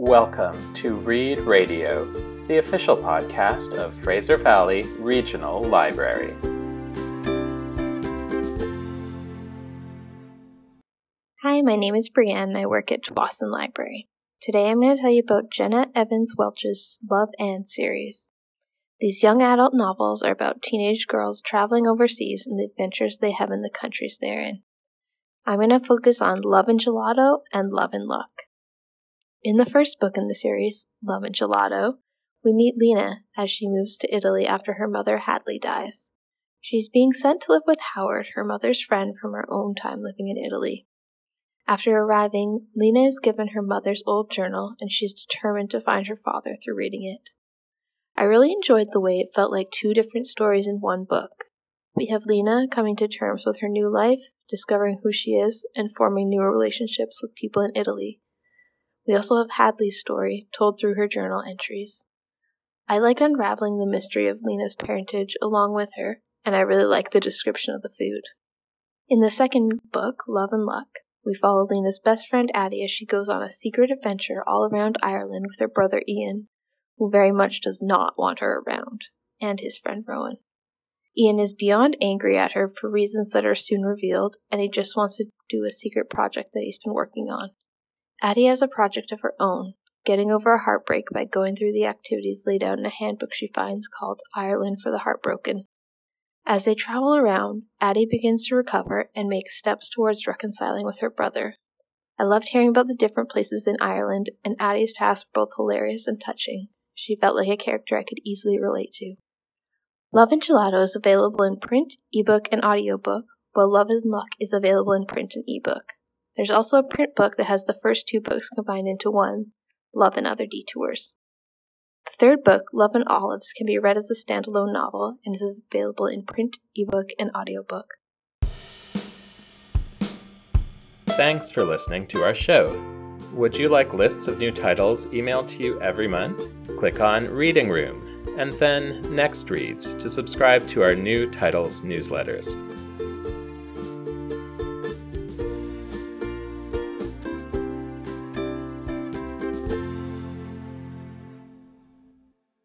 Welcome to Read Radio, the official podcast of Fraser Valley Regional Library. Hi, my name is Brienne and I work at Tsawwassen Library. Today I'm going to tell you about Jenna Evans Welch's Love and series. These young adult novels are about teenage girls traveling overseas and the adventures they have in the countries they're in. I'm going to focus on Love and Gelato and Love and Luck. In the first book in the series, Love and Gelato, we meet Lena as she moves to Italy after her mother Hadley dies. She's being sent to live with Howard, her mother's friend from her own time living in Italy. After arriving, Lena is given her mother's old journal and she's determined to find her father through reading it. I really enjoyed the way it felt like two different stories in one book. We have Lena coming to terms with her new life, discovering who she is, and forming new relationships with people in Italy. We also have Hadley's story, told through her journal entries. I like unraveling the mystery of Lena's parentage along with her, and I really like the description of the food. In the second book, Love and Luck, we follow Lena's best friend Addie as she goes on a secret adventure all around Ireland with her brother Ian, who very much does not want her around, and his friend Rowan. Ian is beyond angry at her for reasons that are soon revealed, and he just wants to do a secret project that he's been working on. Addie has a project of her own, getting over a heartbreak by going through the activities laid out in a handbook she finds called Ireland for the Heartbroken. As they travel around, Addie begins to recover and makes steps towards reconciling with her brother. I loved hearing about the different places in Ireland, and Addie's tasks were both hilarious and touching. She felt like a character I could easily relate to. Love and Gelato is available in print, ebook, and audiobook, while Love and Luck is available in print and ebook. There's also a print book that has the first two books combined into one Love and Other Detours. The third book, Love and Olives, can be read as a standalone novel and is available in print, ebook, and audiobook. Thanks for listening to our show. Would you like lists of new titles emailed to you every month? Click on Reading Room and then Next Reads to subscribe to our new titles newsletters.